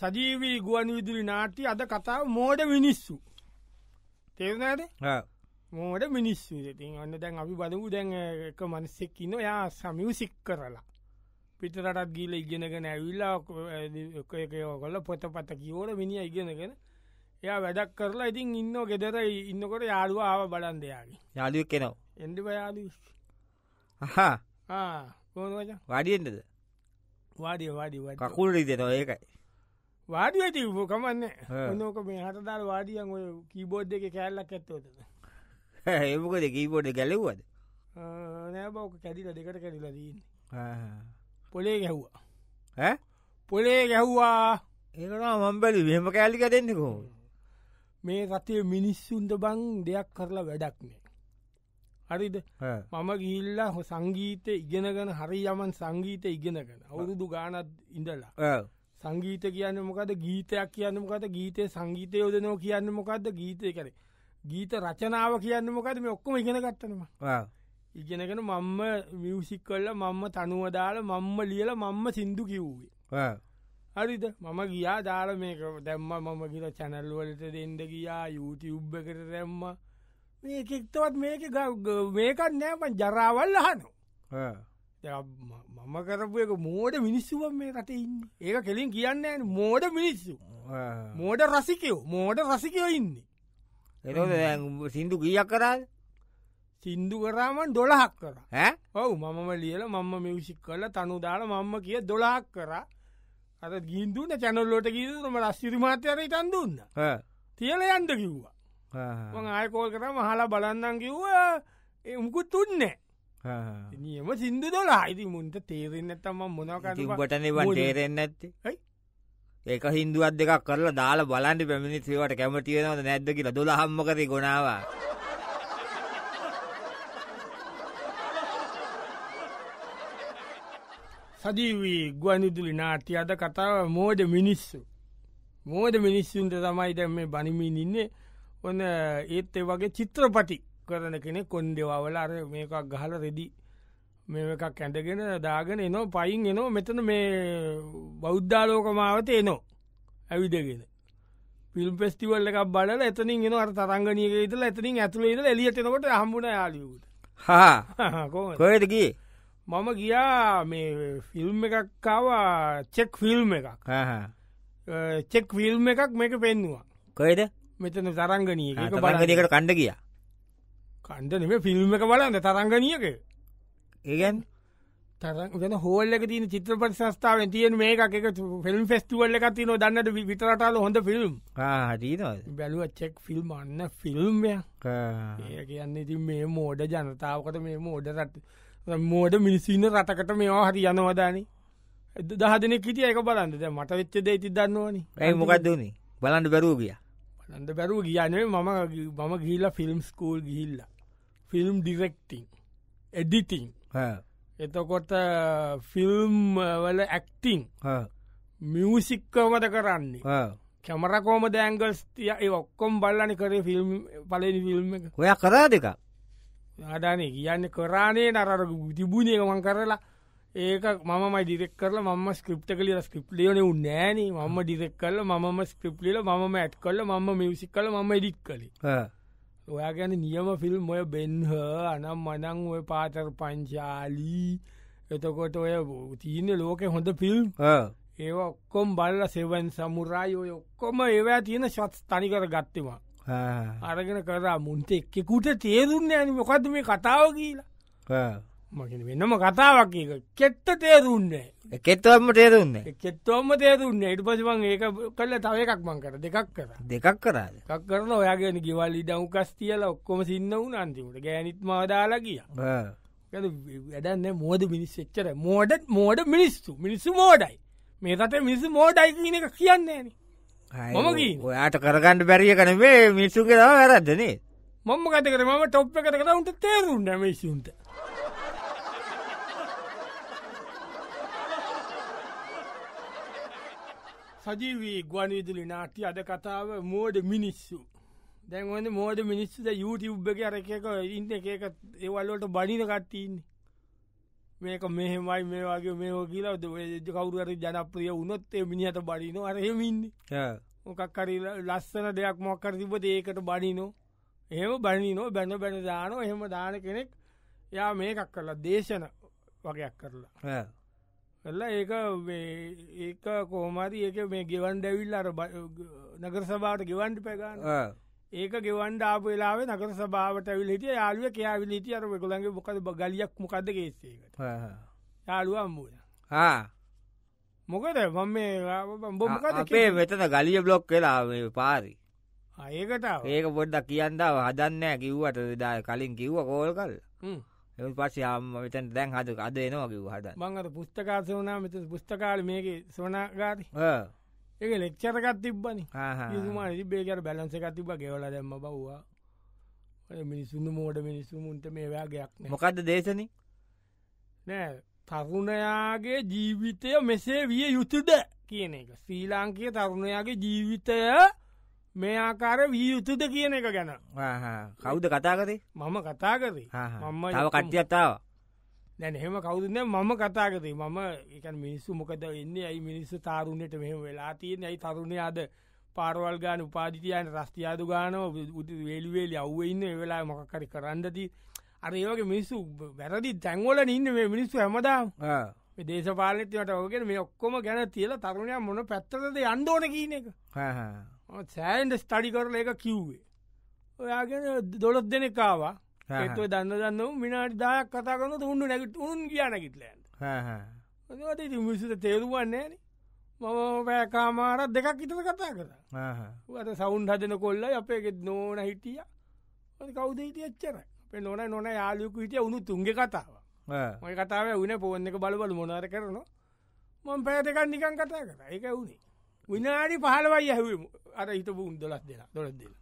සජීවී ගුවන් විදුලි නාට්‍ය අද කතාව මෝඩ මිනිස්සු. තේරනෑද මෝඩ මිනිස්සු. ඉතින් ඔන්න දැන් අපි බදපු දැන් එක මනස්සෙක් ඉන්න යා සමියසික් කරලා. පිටරටත් ගීල ඉගෙනගෙන ඇවිල්ලා කොල පොත පත කියෝල මිනි ඉගෙනගෙන එයා වැඩක් කරලා ඉතින් ඉන්න ගෙදර. ඉන්නකොට යාළුව ආව බලන්දයාගේ යාලුවක් කෙනවා එඩි යාලු හා කෝනවච වඩියෙන්ටද වාඩිය වාඩි වට කකුල් රිතනවා ඒකයි වාඩි ඇති කමන්න. නොක මේ හටදාල් වාඩියන් ඔය කීබෝඩ් එක කෑල්ලක් ඇත්තෝද ඒමකද කීපෝට ගැලව්වද? නෑ බවක කැඩිල දෙකට කැඩිල දීන්න පොලේ ගැහ්වා. පොලේ ගැහ්වා. ඒකට මම්බලි මෙහම කෑලික දෙන්නෙකෝ මේ රතය මිනිස්සුන්ට බං දෙයක් කරලා වැඩක්නේ හරිද? මම ගිල්ලා හො සංගීත ඉගෙනගෙන හරි යමන් සංගීත ඉගෙනගෙන අවුරුදු ගානත් ඉඳලා සංගීත කියන්න මොකද ගීතයක් කියන්න මොකද ගීතය සංගීතය යෝදනෝ කියන්න මොකක්ද ගීතය කර ගීත රචනාව කියන්න මොකද මේ ඔක්කොම ඉගෙන ගත්තනවා ඉගෙනගෙන මම්ම මියසික් කල්ල මම්ම තනුවදාල මම්ම ලියල මම්ම සිින්දු කිව්වේ. හරිද? මම ගියා දාල මේක දැම්ම. මම ගිල චැනල්වලට දෙන්ඩ ගියා යුතිඋබ්බ කර දැම්ම. මේකෙක්තවත් මේක මේකත් නෑම ජරාවල් අහනු මම කරපු එක මෝඩ මිනිස්සුව මේ රට ඉන්න. ඒක කෙලින් කියන්න මෝඩ මිනිස්සු. මෝඩ රසිකයෝ. මෝඩ රසිකයෝ ඉන්නේ. එ සිින්දු ගීයක් කරාද? සින්දු කරාමන් දොළහක් කර. ඔවු මම ලියල මම මියසික් කල තනු දාල මම්ම කිය දොලාක් කර. අද ගින්දුන චැනල්ලෝට ගීතුම රස්සිරි මාත්‍යර ඉතන් දුන්න. තියල යන්ද කිව්වා. ආයකෝල් කරම හලා බලන්නන් කිව්වා. එමුකුත් තුන්නේ නියම සිින්දු දොලා. ඉති මුන්ට තේරෙන්න තම මොනකට උඹටන වන් තේරෙන් ඇත්තේ? ඒක හින්දුවත් දෙකක් කරලා දාලා බලන්ඩි පැමිණි සේවට කැමතියනවද නැද්ද කියලා දොළ හම්මකර ගොනාවා. සජීවී ගුවනිදුලි නාට්‍ය අද කතාව මෝඩ මිනිස්සු. මෝද මිනිස්සුන්ට තමයි දැම් මේ බනිමින් ඉන්නේ. ඔන්න ඒත් ඒ වගේ චිත්‍රපටි කරන කෙනෙ කොන්්ඩෙවවල අර මේකක් ගහල රෙදි මේ එකක් ඇඳගෙන දාගෙන එනෝ පයින් එනෝ මෙතන මේ බෞද්ධාලෝකමාවත එනෝ ඇවිදගෙන. පිල් පෙස්ටිවල්ල එකක් බලල එතනින් එන අර තරංගනයක ඉතල එතනින් ඇතුළේද එලියටනකොට හම්බුණ කෝ කොයටකි මම ගියා මේ ෆිල්ම් එකක්කාව චෙක් ෆිල්ම් එකක්. චෙක් ෆිල්ම් එකක් මේක පෙන්නවා. කොයිද මෙතන තරංගනී එක බලගනකට කණ්ඩ කණ්ඩනම ෆිල්ම් එක බලන්න තරංගනියක ඒගැන් තරගන හෝල්ල එක තින චිත්‍රපට සස්ථාවෙන් තියෙන් මේ එකක් එක ෆිල්ම් ෆෙස්ටිවල්ල එක තින දන්නට විතරටල හොඳ ෆිල්ම් බැලුව චෙක් ෆිල්ම් අන්න ෆිල්ම්ය ඒ කියන්න ඉතින් මේ මෝඩ ජනතාවකට මේ මෝඩ රට මෝඩ මිනිසින්න රටකට මේවා හරි යනවදානේ එද දහදනෙක් හිටිය එක බලන්ද මට වෙච්ච දේ ති දන්නවනි ඇයි මොකක්දනේ බලන්ඩ බැරූ ගිය. බලන්ද බැරුව කියනේ මම මම ගිල්ල ෆිල්ම් ස්කූල් ගිහිල්ල ෆිල්ම් ඩිරෙක්ටිං එඩිටිං එතකොට ෆිල්ම් වල ඇක්ටිං මියසික්කමද කරන්නේ? කැමරකෝම දෑංගල්ස් තිය ඔක්කොම් බල්ලනි කරේ ෆිල්ම් පලනි ෆිල්ම් එක. ඔය කරා දෙක? ආදානේ කියන්න කරානේ නරර තිබුණේ එකමන් කරලා. ඒක මමයි ඩිරෙක් කරල ම ස්ක්‍රප්ට කලිය ස්ක්‍රප් ලියන උන්නෑන මම ඩිරෙක් කරල මම ස්ක්‍රප්ලිල ම ඇත් කල ම මියසික් කල ම ඩික් කලි ඔයා ගැන නියම ෆිල්ම් ඔය බෙන්හ අනම් මනං ඔය පාතර පංචාලී. එතකොට ඔය තියන ලෝක හොඳ ෆිල්ම්. ඒ ඔක්කොම් බල්ල සෙවන් සමුරයි. ඔය ඔක්කොම ඒවා තියෙන ශොත්ස් තනිකර ගත්තවා අරගෙන කරා. මුන්ට එක්කෙකුට තේරුන්න ඇනි මොකද මේ කතාව කියලා මගෙන වෙන්නම කතාවක් කෙත්ත තේරුන්නේ කෙත්වම තේරුන්න කෙත්තොම තේරුන්න එට පසිවන් ඒක කල්ල තව එකක් මං කර. දෙකක් කර. දෙකක් කරාද? එකක් කරන ඔයාගෙන ගෙවල් ඉඩව් කස්තියල ඔක්කොම සින්න වුන අන්තිමට ගෑනිත්ම දාලා කිය වැඩන්න මෝද මිනිස් එච්චර මෝඩත් මෝඩ මිනිස්සු. මිනිස්සු මෝඩයි. මේ රට මිනිස්සු මෝඩයි කියන එක කියන්නේන මම කී. ඔයාට කරගණඩ බැරිය කනවේ මිස්සුගේ තම වැරද්දනේ මම ගත කර? ම ටොප් එක කර උන්ට තේරුන්න මිසුන්ට සජීවී ගුවනවිදුලි නාටි අද කතාව මෝඩ මිනිස්සු. දැන්වන්න මෝඩ මිනිස්සුද යුටබ් එක අර එකක ඉන්න එක ඒවල්ලට බනින කට්ටඉන්නේ මේක මෙහෙමයි මේ වගේ මේ කියලා කවරුර ජනප්‍රිය උනොත්තේ මිනිහට බඩිනො අරහෙමින්න මොකක් කරි ලස්සන දෙයක් මොක්කර තිබද ඒකට බඩිනෝ එහෙම බනිනෝ බැන බැන දානෝ එහෙම දාන කෙනෙක් යා මේකක් කරලා දේශන වගයක් කරලා එල්ල ඒක ඒක කෝමරි ඒක මේ ගෙවන් ඩැවිල් අර නගර සභාවට ගෙවන්ඩි පැගන්න ඒක ගෙවන්ඩ ආප වෙලාවේ නගර සභාවට විල හිටිය යාලුව කයාවිල හිටිය. අර කොළන්ගේ මොකද ගලියක් මොකක්ද කේසේකට යාලුව අම්බූන මොකද? මම අපේ වෙතන ගලිය බ්ලොක් වෙලා පාරි. ඒකට ඒක පොඩ්ඩක් කියන්දාව හදන්නෑ කිව්වට දා කලින් කිව්ව කෝල් කල් පස්ස මෙතන් දැන් හද අද එනවා කිව් හද මංගත පුස්තකාසවනා මෙත පුස්තකාල මේක සොනාගාති ඒක ලෙක්චරකත් තිබ්බනි. මා බේකට බැලන්සකත් තිබ ගෙවල දැම්ම බව්වා. මිනිසුන්න මෝඩ මිනිස්සුමුන්ට මේ වෑගයක් මොකක්ද දේශන? නෑ තරුණයාගේ ජීවිතය මෙසේ විය යුතුද කියන එක. ශ්‍රී ලාංකය තරුණයාගේ ජීවිතය මේ ආකාර වී යුතුද කියන එක ගැන. කවුද කතා කරේ මම කතා කරේ මම තව කට්ටියත්තාව දැන එහෙම කවුදන මම කතා කරේ මම එක මිනිස්සු මොකද එන්න ඇයි මිනිස්සු තාරුණයට මෙහම වෙලා තියෙන ඇයි තරුණය අද පාරවල් ගාන උපාදිතියන රස්තියාදු ගානව වේලිවේලි අව්වඉන්න වෙලා මොකකරි කරන්නදී අර ඒවගේ මිනිස්සු වැරදි තැන්වල ඉන්න මේ මිනිස්සු හැමදාම්. දේශපාලනතිවට ඕගෙන මේ ඔක්කොම ගැන තියල තරුණයක් මොන පැත්තද අන්දෝන කියන එක සෑන්ඩ ස්ටඩි කරල එක කිව්වේ. ඔයාගෙන දොළොත් දෙනෙකාවා ඒතුව දන්න දන්න මිනාට දායක් කතා කරන උන්නු නැගට උන් කියනකිටලෑන්ට මිසුත තේරුවන්නේ මම පෑකාමාරත් දෙකක් ඉතර කතා කර. ට සවුන් හදන කොල්ල අපේගෙත් නෝන හිටිය. කවුද හිටිය එච්චර අපේ නොන නොන යාලුකු හිටිය උුණු තුන්ගේ කතාව. මයි කතාව උන පෝන්න එක බලබල මොනාර කරනවා. මම පෑතකක් නිකන් කතා කර. එක වුණේ විනාඩි පහලවයි ඇහවම. අර හිතපු උන් දොලස් දෙෙන. දොලත් දෙල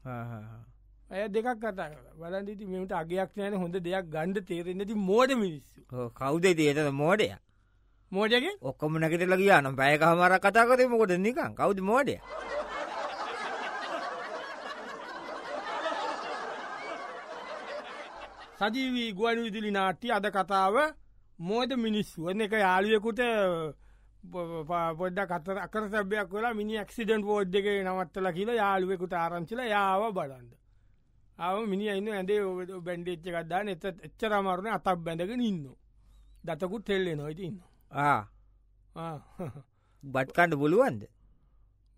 ඇය දෙකක් කතා වලන්දිති මෙමට අගයක් නෑන හොඳ දෙයක් ගණ්ඩ තේරෙන්නති මෝඩ මිනිස්සු. කවුද තියතද මෝඩය? මෝඩගේ ඔක්කොම නැකටල කියනම් පැයකහමර කතා කරේ මොකොට නිකන්? කවුද මෝඩය? සජීවී ගුවන් විදිලි නාට්‍ය අද කතාව මෝද මිනිස්සු. වන්න එක යාලියකුට පොඩ්ඩ කතර අකර සැබයක් වෙලා මිනි ක්සිඩන්ට පෝඩ් එක නවත්තල කියලා යාළුවෙකුට ආරංචිල යාව බලන්ද ආව මිනි අන්න ඇදේ බැන්ඩේච්ච කක්දා එත එච්චර අමරුණ අතක් බැඳගෙන ඉන්න දතකුත් තෙල්ලේ නොයිතින්න බට්කණ්ඩ පුළුවන්ද?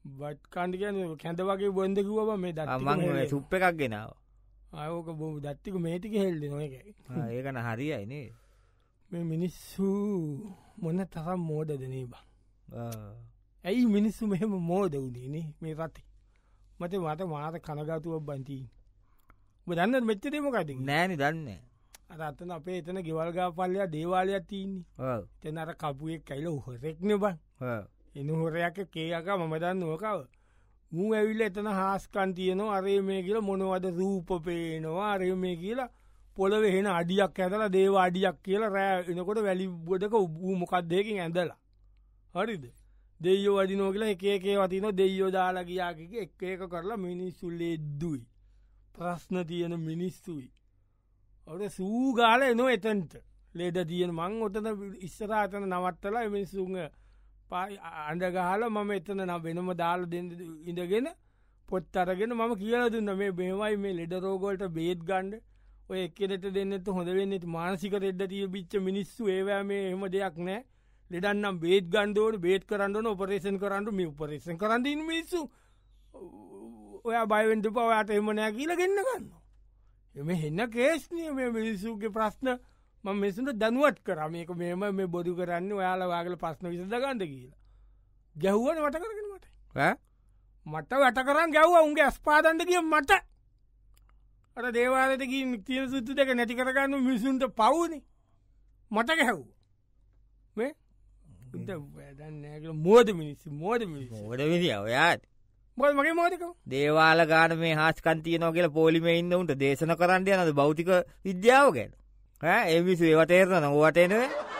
බට් කණ්ඩිකන කැඳ වගේ බොන්ද කිවව මේ දමන් සුප්ප එකක් ගෙනාව. ආයෝක බොම දත්තික මේටික හෙල්ද නොයකයි ඒකන හරියයිනේ මේ මිනිස්සු මොන්න තරම් මෝඩ දනේ බං? ඇයි මිනිස්සු මෙහෙම මෝද වුණේනේ මේ රති මත මට මාත කනගාතුව බන්තිී දන්න මෙච්චදේමකති නෑනි දන්න අතන අපේ එතන ගෙවල්ගා පල්ලයා දේවාලයක් තියන්නේ. තැනර කපුුවෙක් කයිල හොරෙක්න බං. එන හොරයක් කේයක මම දන්න ඕකව මූ ඇවිල්ල එතන හාස්කන් තියනවා අරේ මේ කියල මොනවද රූප පේනවා අරය මේ කියලා පොළව එහෙන අඩියක් ඇතල දේව අඩියක් කියලා රෑ එනකොට වැලි බොඩක උබූ මොකක් දෙකින් ඇඳලා. හරිද? දෙයෝ වදිනෝ කියලා එකේ වතින දෙයෝ දාලා කියාකික එක් ඒක කරලා මිනිස්සුල්ලේ එද්දුයි ප්‍රශ්න තියෙන මිනිස්තුයි ඔට සූගාල එනො එතන්ට. ලෙඩ තියෙන මං ඔතන ඉස්සරාතන නවත්තලා මිනිස්සුන්ග අඩගහල මම එතන නම් වෙනම දාල දෙ ඉඳගෙන පොත් අරගෙන මම කියල දුන්න. මේ බේමයි මේ ලෙඩ රෝගොල්ට බේත් ගණ්ඩ ඔය එක්කෙනට දෙන්නත් හොඳ වෙන්න මානසික රෙඩ්ඩ තිය බිච්ච මිනිස්සු. ඒවෑ මේ එහම දෙයක් නෑ. ලෙඩන්නම් බේත් ගන්ඩෝට බේත් කරන්නන ඔපරේෂන් කරන්නු මේ උපරේෂන් කරන්න මිනිස්සු. ඔය බයිවෙන්ට පවාට එමනෑ කියල ගන්න ගන්න එම හෙන්න කේස්නය මේ මිනිස්සුගේ ප්‍රශ්න. ම මෙසුට දනුවත් කර. මේක මේම මේ බොදු කරන්න ඔයාල වාගල ප්‍රශ්න විසදගන්ද කියලා. ගැහ්වන වට කරගෙන මට. මට වැට කරන්න ගැව්ව උන්ගේ අස්පාදන්ට කිය මට අට දේවාලතකින් තිය සුත්තු දෙක නැති කරගන්න මිසුන්ට පවුණ මට ගැහැව් මේ? මෝද මිනිස්සු මෝද මිනිස් ෝඩ විදි ඔයාත්. මොල් මගේ මෝදක දේවාල ගාන මේ හස්කන්තිය නොකල පොලිම ඉන්න උන්ට දේශන කරන්න යනද බෞතික විද්‍යාව ගැන. එමිසු ඒවටේරන නොවටේනව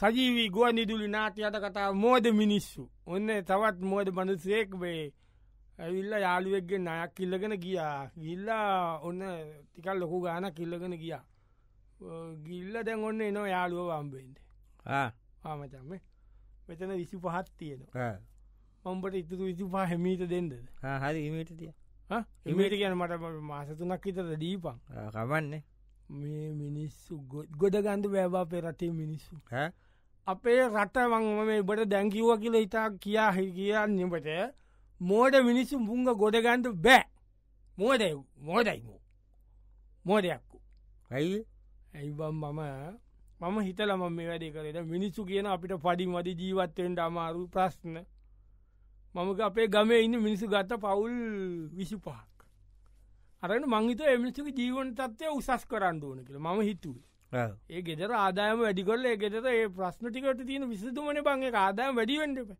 සජීවී ගුව නිදුලි නාටි අත කතා මෝද මිනිස්සු? ඔන්න තවත් මෝද මනුසයෙක් වේ ඇවිල්ල යාළුවෙක්ගේ නයක් කිල්ලගෙන ගියා. ගිල්ලා ඔන්න ටිකල් ලොකු ගාන කිල්ලගෙන ගියා. ගිල්ල දැන් ඔන්න එනවා යාළුව වම්බෙන්ට ආමචම මෙතන විසි පහත් තියෙනවා ඔම්බට ඉතුරු විසි පහ හැමීට දෙන්නද? හරි ඉමට තිය. එමට කියන මට මාසතුනක් ඉතර දීපන්. කමන්නේ මේ මිනිස්සු ගොඩ ගන්ඩ වැෑබා පෙරටේ මිනිස්සු. හැ? අපේ රට මංම මේ බට දැංකිව්ව කියල ඉතා කියා හි කියන්නට මෝඩ මිනිස්සු පුංග ගොඩගන්ඩ බෑ. මෝද මෝදයිමෝ මෝදයක්කු ඇයි? ඇයිබම් මම මම හිතලම මේ වැඩේ කරට මිනිස්සු කියන අපිට පඩි මදි ජීවත්තෙන්ට අමාරු ප්‍රශ්න. මමක අපේ ගමේ ඉන්න මිනිස්සු ගත්ත පවුල් විසි පහක් අරන මංහිත එමිනිසුක ජීවන තත්වය උසස් කරන්න ඕන කියල. ම හිතුවේ. ඒ ගෙදර ආදායම වැඩිකොල්ල ගෙදර ඒ ප්‍රශ්න ටිකට තියෙන විසතුමන බංගේ ආදායම වැඩිවෙන්ටප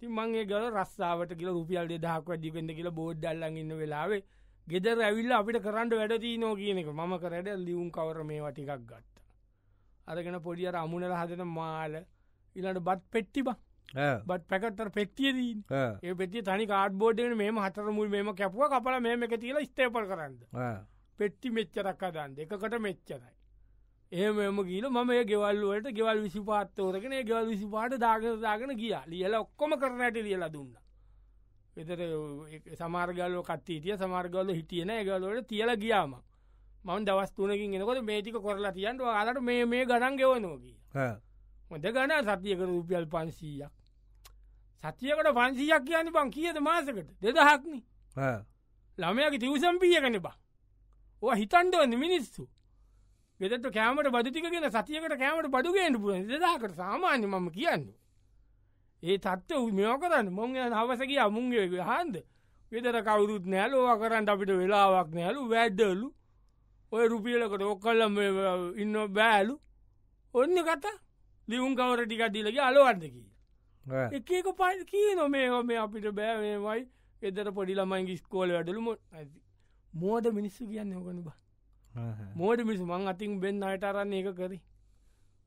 ති මංගේ ගල රස්සාාවට කියල රුපියල් දහක් වැඩිකෙන්ද කියලා බෝඩ්ඩල්ලන් ඉන්න වෙලාවේ ගෙදර ඇවිල්ල අපිට කරන්න වැඩති නෝ කියන එක. මම කරට ලියුම් කවර මේ වටිකක් ගත්ත. අරගෙන පොඩියට අමුණල හදන මාල ඉලට බත් පෙට්ටිබ බත් පැකත්තර පෙක්තියදී ඒ පෙති තනි කාඩ බෝඩ්ඩන මේ හතර මුල් මෙම කැපුව කපල මේම එක තියලා ස්තේපල් කරන්න පෙට්ටි මෙච්චරක් අදන් දෙකට මෙච්චරයි. ඒම ගීල ම ගෙවල්ලුවට ගෙවල් විසි පාත්තෝරගෙන ගෙවල් විසි පාට දාගෙන දාගෙන ගියා. ලියල ඔක්කොම කරනට ලියලා දුන්න. එතර සමාර්ගල්ල කත්තිටිය සමාර්ගල්ල හිටියන ගලවට තියල ගියාම මන් දවස්තුනකින් එනකොට මේටික කොරලා තියන්ට අලට මේ මේ ගණන් ගෙවනෝකී මොද ගන සතියක රුපියල් පන්සීයක් සතියකට පන්සියක් කියන්න පං කියද මාසකට? දෙදහක්න. ළමයගේ තිවසම්පිය කන බා. ඕ හිතන්ඩවන්න මිනිස්සු. ගෙදට කෑමට බදුතිකගෙන සතියකට කෑමට බඩුගේට පුුව දෙදාකට සාමාන්‍ය මම කියන්න. ඒ තත්ව මෙෝ කරන්න. මොං හවසගේ අමුන්ගේ හන්ද ගෙදර කවුරුත් නෑලෝවා කරන්න අපිට වෙලාවක් නෑලු වැඩ්ඩලු ඔය රුපියලකට ඔක්කල්ලම ඉන්න බෑලු. ඔන්න කතා. ලිවුන් කවර ටිකක්දිලගේ අලුවන්දකි එකක පයි කිය නොමේ හොම අපිට බෑමයි එදර පොඩිලමයිගේ ස්කෝල වැඩලු මො මෝද මිනිස්සු කියන්න ඕකන බා. මෝඩ මිසු මං අතින් බෙන් අයටරන්න ඒක කරි.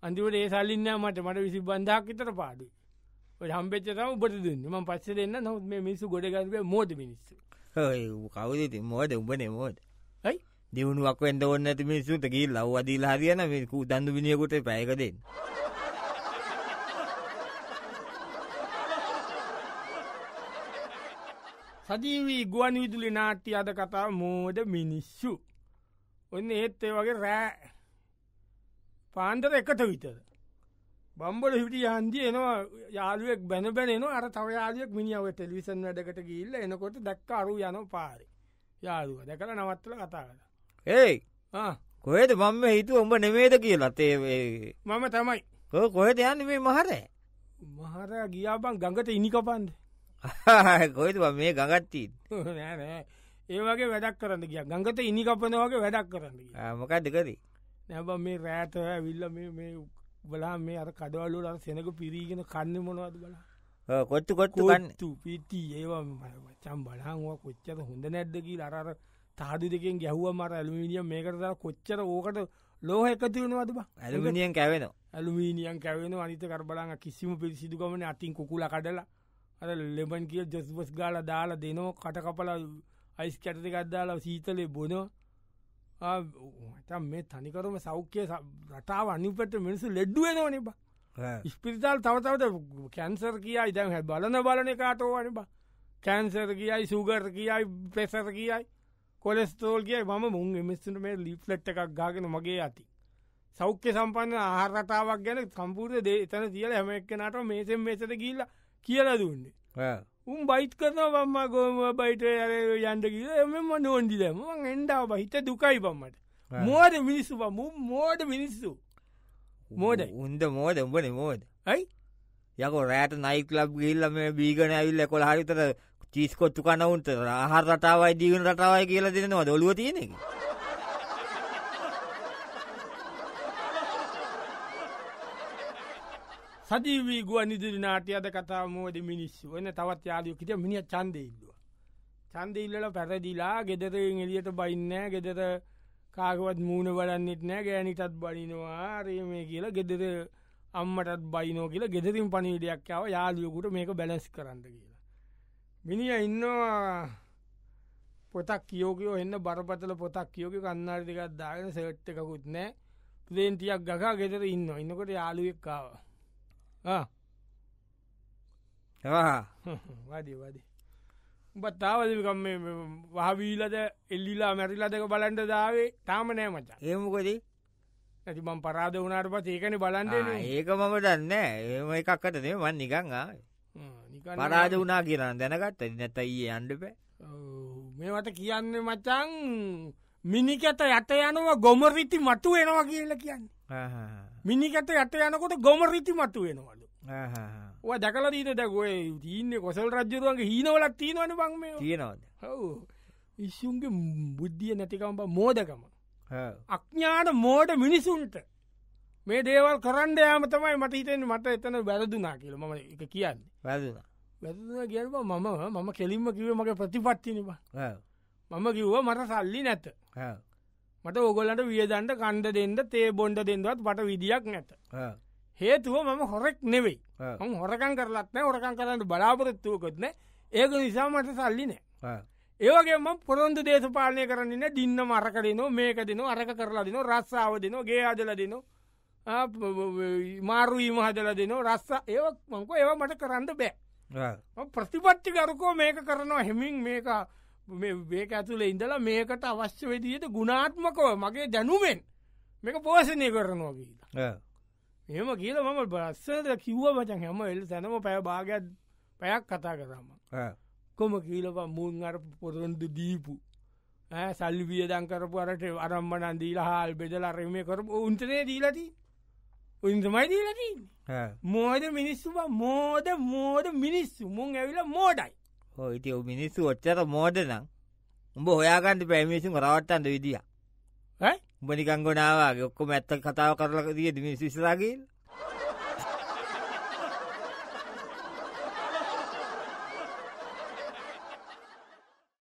අන්තිවට ඒ සල්ලින්න මට. මට විසි බන්ධක් විතර පාඩු හම්පෙච්චතම උබට දුන්න. ම පස්ස දෙන්න. නොත් මේ මිසු ගොඩගන්ව මෝද මිනිස්සු. කවුද මෝද උඹනේ මෝද ඇයි? දියුණුවක් වෙන්ද ඔන්න ඇති මිනිස්සුට ගී ලව් අදීල හරියන මේකු දන්දු විනිියකොට පැයකදෙන් සජීවී ගුවන් විදුලි නාට්‍ය අද කතා මෝද මිනිස්සු. ඔන්න ඒත් ඒ වගේ රෑ පාන්දර එකට විතර. බම්බල හිටි හන්දි එනවා යාළුවෙක් බැන බැන අර තව යාලයක් මිනිියාව ටෙලිවිසන් වැඩකට ගිල්ල එනකොට දක්කාරු යන පාරි. යාළුව දැකල නවත්තල කතා කළ ඒයි කොහෙද මම හිතු උඹ නෙමේද කියලත් ඒ මම තමයි. කොහෙද යන්න මේ මහරෑ? මහර ගියාබන් ගඟට ඉනිකපන්ද කොයිද මේ ගගත්තිී නෑ ඒ වගේ වැඩක් කරන්න කිය ගඟත ඉනිකපන වගේ වැඩක් කරන්න මොකක් දෙකරී නැබ මේ රෑත විල්ල මේ බලා මේ අර කඩවල්ලු අර සෙනක පිරීගෙන කන්න මොනවද බලා? කොත්තු කොත්තු පිටි ඒවා චම් බලහවා කොච්චර හොඳ නැද්දකි අරර තාඩු දෙකෙන් ගැහුව මර ඇලුමිනිියම් මේකට කොච්චර ඕකට ලෝහ එකති වනවද බ? ඇලුමිනිියන් කැවෙන ඇලුමීනියන් කැවෙන අනිත කරබලන්න කිසිම පිරිසිදුකමන අතින් කුකුල කඩලා අර ලෙබන් කිය ජොස්බස් ගාල දාලා දෙනෝ කටකපල අයිස් කැටතිකක්දාලා සීතලේ බොනවා. මේ තනිකරම සෞඛ්‍යය රටාව අනිපට මිනිසු ලෙඩ්ඩුවෙනවා නිබා ස්පිරිතාල් තවතවට කැන්සර් කියයි දැන් හැ බලන බලන කාටෝවන බා. කැන්සර් කියයි සුගර් කියයි ප්‍රෙසර කියයි කොලෙස්තෝල් කිය ම මුන් එමස්ට මේ ලිප්ලට් එකක් ගාගෙන මගේ ඇති සෞඛ්‍ය සම්පන්න ආහරටාවක් ගැන සම්පූර්ය දේ එතන තියල හැම එක්කනට මේසෙන් මේසට ගිල්ල කියලා දුන්නේ. උම් බයිත් කරන බම්ම ගෝම බයිට යන්ඩ කියල එමම නෝන්ඩිදම එන්ඩාව බහිත දුකයි බම්මට මෝද මිනිස්සු මු මෝඩ මිනිස්සු. මෝඩ උන්ද මෝද? උඹන මෝද? ඇයි? යක රෑට නයික් ලබ් ගිල්ලම බීගන ඇවිල්ල කොළ හරිතර චිස්කොත්තු කනවුන්ට ආහර රටාවයි දීගන රටාවයි කියලා දෙනවා දොලුව තියෙන එක සජීවී ගුවනිදිරි නාටයද කතා මෝද මිනිස්සු? වන තවත් යාලයකිට මිනිිය චන්ද ඉල්ලුව. චන්ද ඉල්ලල පැරදිලා ගෙදරෙන් එලියට බයින්නෑ ගෙදර කාගවත් මූුණ බලන්නෙත් නෑ ගෑනිටත් බනිනවා. රේමේ කියලා ගෙදර අම්මටත් බයිනෝ කියලා ගෙදරින් පනිවිඩයක් යාව යාලියකුට මේක බැලස් කරන්න කියලා. මිනිිය ඉන්නවා පොතක් කියෝකයෝ එන්න බරපතල පොතක් කියෝක කන්නාර්තිකත් දාගෙන සෙට්ට එකකුත් නෑ පලේන්තියක් ගකා ගෙතර ඉන්න ඉන්නකොට යාලුවෙක්කාව වදී වදී උඹත් තාවදකම් වහවීලද එල්ලිලා මැරිලදක බලන්ට දාවේ තාම නෑ මචා ඒමකොදී ඇති මම් පරාද වනාට පත් ඒකන බලන්ට ඒක මම දන්න ඒම එකක්කට නේ වන් නිකං ආ පරාද වනා කියරන්න දැනගත්ත නැත ඒ අන්ඩපෑ මේවට කියන්න මචං මිනිකත යට යනවා ගොමරිති මතු වෙනවා කියල කියන්න මිනිකට යට යනකොට ගොමරිති මතු වෙනවලු. ඔ දැකල දීට දැගොය තිීන්න කොසල් රජරුවන්ගේ හීනවලක් තියෙනවන බං මේ. තියෙනවද? හව ඉස්සුන්ගේ බුද්ධිය නැතිකම්ප මෝදකම. අඥාන මෝඩ මිනිසුන්ට මේ දේවල් කරන්න යාම තමයි මට හිතෙන් මට එතන වැරදුනා කියල ම එක කියන්න. වැදුන වැරදුනා කියව මම මම කෙලින්ම කිව මගේ ප්‍රතිපත්තිනවා මම කිව්ව මට සල්ලි නැත මට ඕගොලට වියදන්ට කණ්ඩ දෙන්න තේ බොන්ඩ දෙන්නවත් පට විදිියක් නැත. හේතුව මම හොරෙක් නෙවෙයි. ම හොරකන් කරලත්න හොරකන් කරන්න බලාපොරත්තුවකොත්න ඒක නිසා මට සල්ලි නෑ. ඒවගේම පොරොන්දු දේශපාලනය කරන්න දින්න මරක දෙන මේක දෙන අරක කරලා දෙන රස්සාාව දෙන ගේ අදල දෙන මාරුවීම හදල දෙන රස්ස ඒවක් මංක ඒව මට කරන්න බෑ. ප්‍රතිපත්ති කරුකෝ මේක කරනවා හෙමින් මේක මේක ඇතුළ ඉඳලා මේකට අවශ්‍ය වෙදියට ගුණාත්මකව මගේ දැනුවෙන් මේක පෝෂණය කරනවා කියලා. එම කියල මම බස්සද කිව්ව මචන් හැම එල් සැනම පැය භාගත් පැයක් කතා කරම. කොම කියලප මුන් අර පොරොන්දු දීපු. සල්ලි වියදන් කරපු අරට අරම්බනන් දීලා හාල් බෙදල රම කරපු උන්ටනේ දීලති උන්තමයි දීලති මෝද මිනිස්සු මෝද මෝද මිනිස්සු. මුන් ඇවිල මෝඩයි හෝයිති මිනිස්සු ඔච්චර මෝද නම් උඹ හොයාගන්ට පැමිසිු රවට්ටන්ද විදිිය. උඹනිකංගොනාවගේ ඔක්කොම ඇත්ත කතාව කරලක දී මිනිස් විසරාගල්